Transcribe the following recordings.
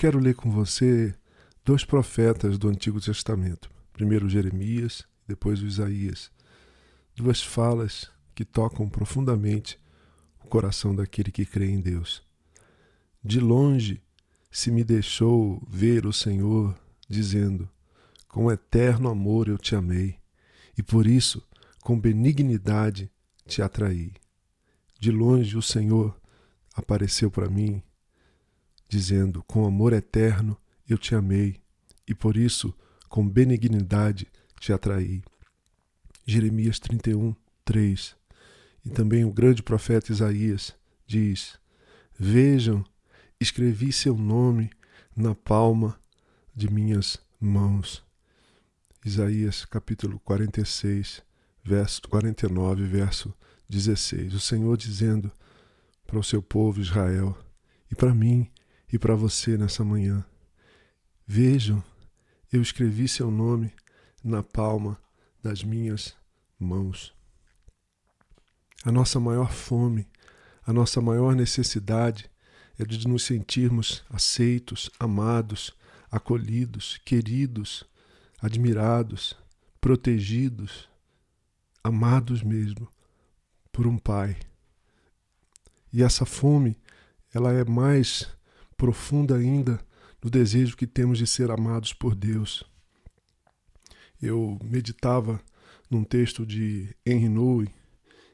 quero ler com você dois profetas do Antigo Testamento. Primeiro Jeremias, depois o Isaías. Duas falas que tocam profundamente o coração daquele que crê em Deus. De longe se me deixou ver o Senhor, dizendo: Com eterno amor eu te amei, e por isso, com benignidade, te atraí. De longe o Senhor apareceu para mim, dizendo: Com amor eterno eu te amei, e por isso, com benignidade, te atraí. Jeremias 31, 3. E também o grande profeta Isaías diz: Vejam, escrevi seu nome na palma de minhas mãos. Isaías capítulo 46, verso 49, verso 16. O Senhor dizendo para o seu povo Israel e para mim e para você nessa manhã: Vejam, eu escrevi seu nome na palma das minhas mãos. A nossa maior fome, a nossa maior necessidade é de nos sentirmos aceitos, amados, acolhidos, queridos, admirados, protegidos, amados mesmo por um pai. E essa fome, ela é mais profunda ainda no desejo que temos de ser amados por Deus. Eu meditava num texto de Henry Nouwen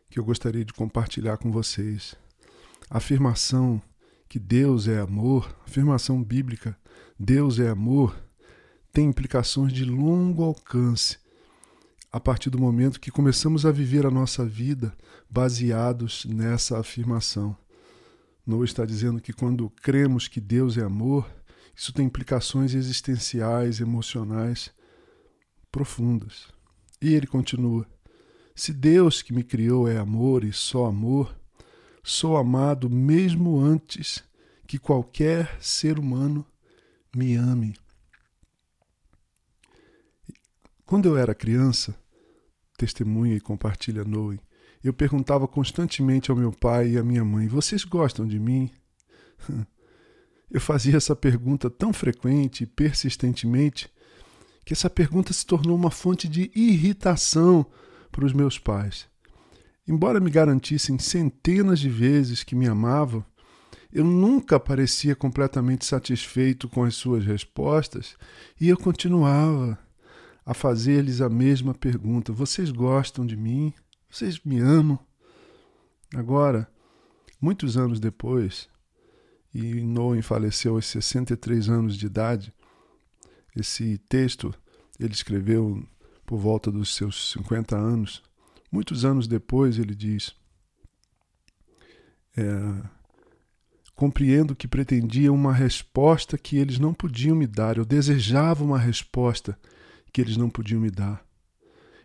que eu gostaria de compartilhar com vocês. A afirmação que Deus é amor, afirmação bíblica, Deus é amor, tem implicações de longo alcance a partir do momento que começamos a viver a nossa vida baseados nessa afirmação. Noah está dizendo que quando cremos que Deus é amor, isso tem implicações existenciais, emocionais profundas. E ele continua: se Deus que me criou é amor e só amor, sou amado mesmo antes que qualquer ser humano me ame. Quando eu era criança, testemunha e compartilha Noe, eu perguntava constantemente ao meu pai e à minha mãe: Vocês gostam de mim? Eu fazia essa pergunta tão frequente e persistentemente que essa pergunta se tornou uma fonte de irritação para os meus pais. Embora me garantissem centenas de vezes que me amavam, eu nunca parecia completamente satisfeito com as suas respostas e eu continuava a fazer-lhes a mesma pergunta: Vocês gostam de mim? Vocês me amam? Agora, muitos anos depois, e Noem faleceu aos 63 anos de idade, esse texto ele escreveu por volta dos seus 50 anos. Muitos anos depois, ele diz: é, Compreendo que pretendiam uma resposta que eles não podiam me dar. Eu desejava uma resposta que eles não podiam me dar.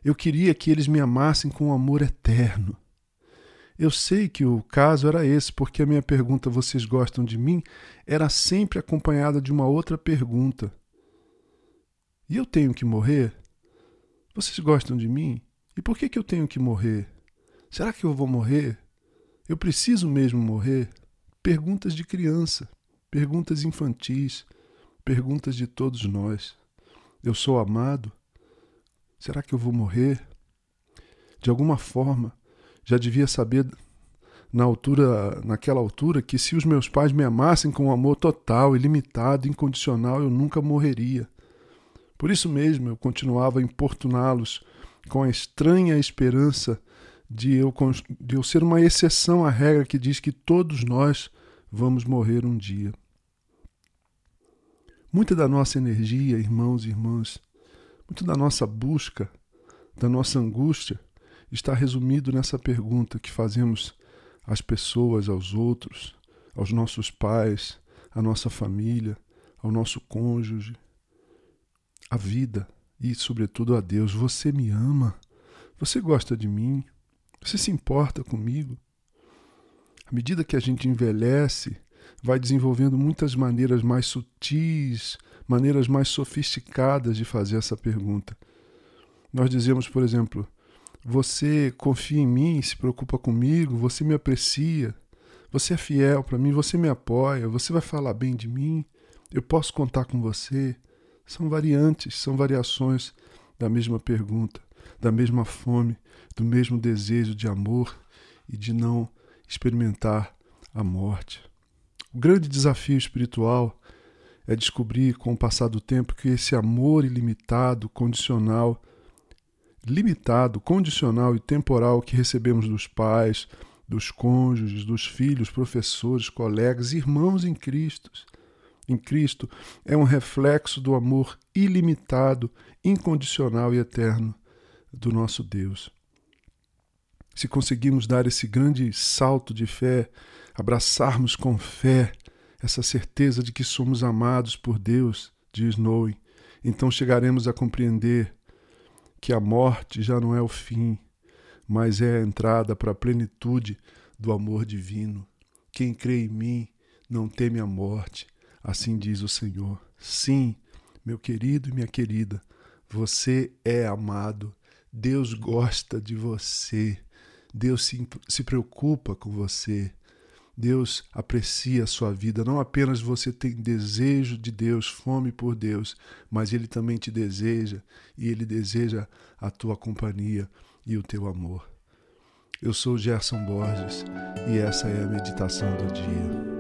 Eu queria que eles me amassem com amor eterno. Eu sei que o caso era esse, porque a minha pergunta, vocês gostam de mim, era sempre acompanhada de uma outra pergunta. E eu tenho que morrer? Vocês gostam de mim? E por que, que eu tenho que morrer? Será que eu vou morrer? Eu preciso mesmo morrer? Perguntas de criança, perguntas infantis, perguntas de todos nós. Eu sou amado? Será que eu vou morrer? De alguma forma, já devia saber na altura, naquela altura, que se os meus pais me amassem com um amor total, ilimitado, incondicional, eu nunca morreria. Por isso mesmo eu continuava a importuná-los com a estranha esperança de eu, de eu ser uma exceção à regra que diz que todos nós vamos morrer um dia. Muita da nossa energia, irmãos e irmãs, muito da nossa busca, da nossa angústia, está resumido nessa pergunta que fazemos às pessoas, aos outros, aos nossos pais, à nossa família, ao nosso cônjuge, a vida e, sobretudo, a Deus. Você me ama? Você gosta de mim? Você se importa comigo? À medida que a gente envelhece, vai desenvolvendo muitas maneiras mais sutis, maneiras mais sofisticadas de fazer essa pergunta. Nós dizemos, por exemplo, Você confia em mim, se preocupa comigo, você me aprecia, você é fiel para mim, você me apoia, você vai falar bem de mim, eu posso contar com você. São variantes, são variações da mesma pergunta, da mesma fome, do mesmo desejo de amor e de não experimentar a morte. O grande desafio espiritual é descobrir com o passar do tempo que esse amor ilimitado, condicional, limitado, condicional e temporal que recebemos dos pais, dos cônjuges, dos filhos, professores, colegas, irmãos em Cristo, em Cristo é um reflexo do amor ilimitado, incondicional e eterno do nosso Deus. Se conseguirmos dar esse grande salto de fé, abraçarmos com fé essa certeza de que somos amados por Deus, diz Noe, então chegaremos a compreender que a morte já não é o fim, mas é a entrada para a plenitude do amor divino. Quem crê em mim não teme a morte, assim diz o Senhor. Sim, meu querido e minha querida, você é amado. Deus gosta de você. Deus se, se preocupa com você. Deus aprecia a sua vida. Não apenas você tem desejo de Deus, fome por Deus, mas Ele também te deseja e Ele deseja a tua companhia e o teu amor. Eu sou Gerson Borges e essa é a meditação do dia.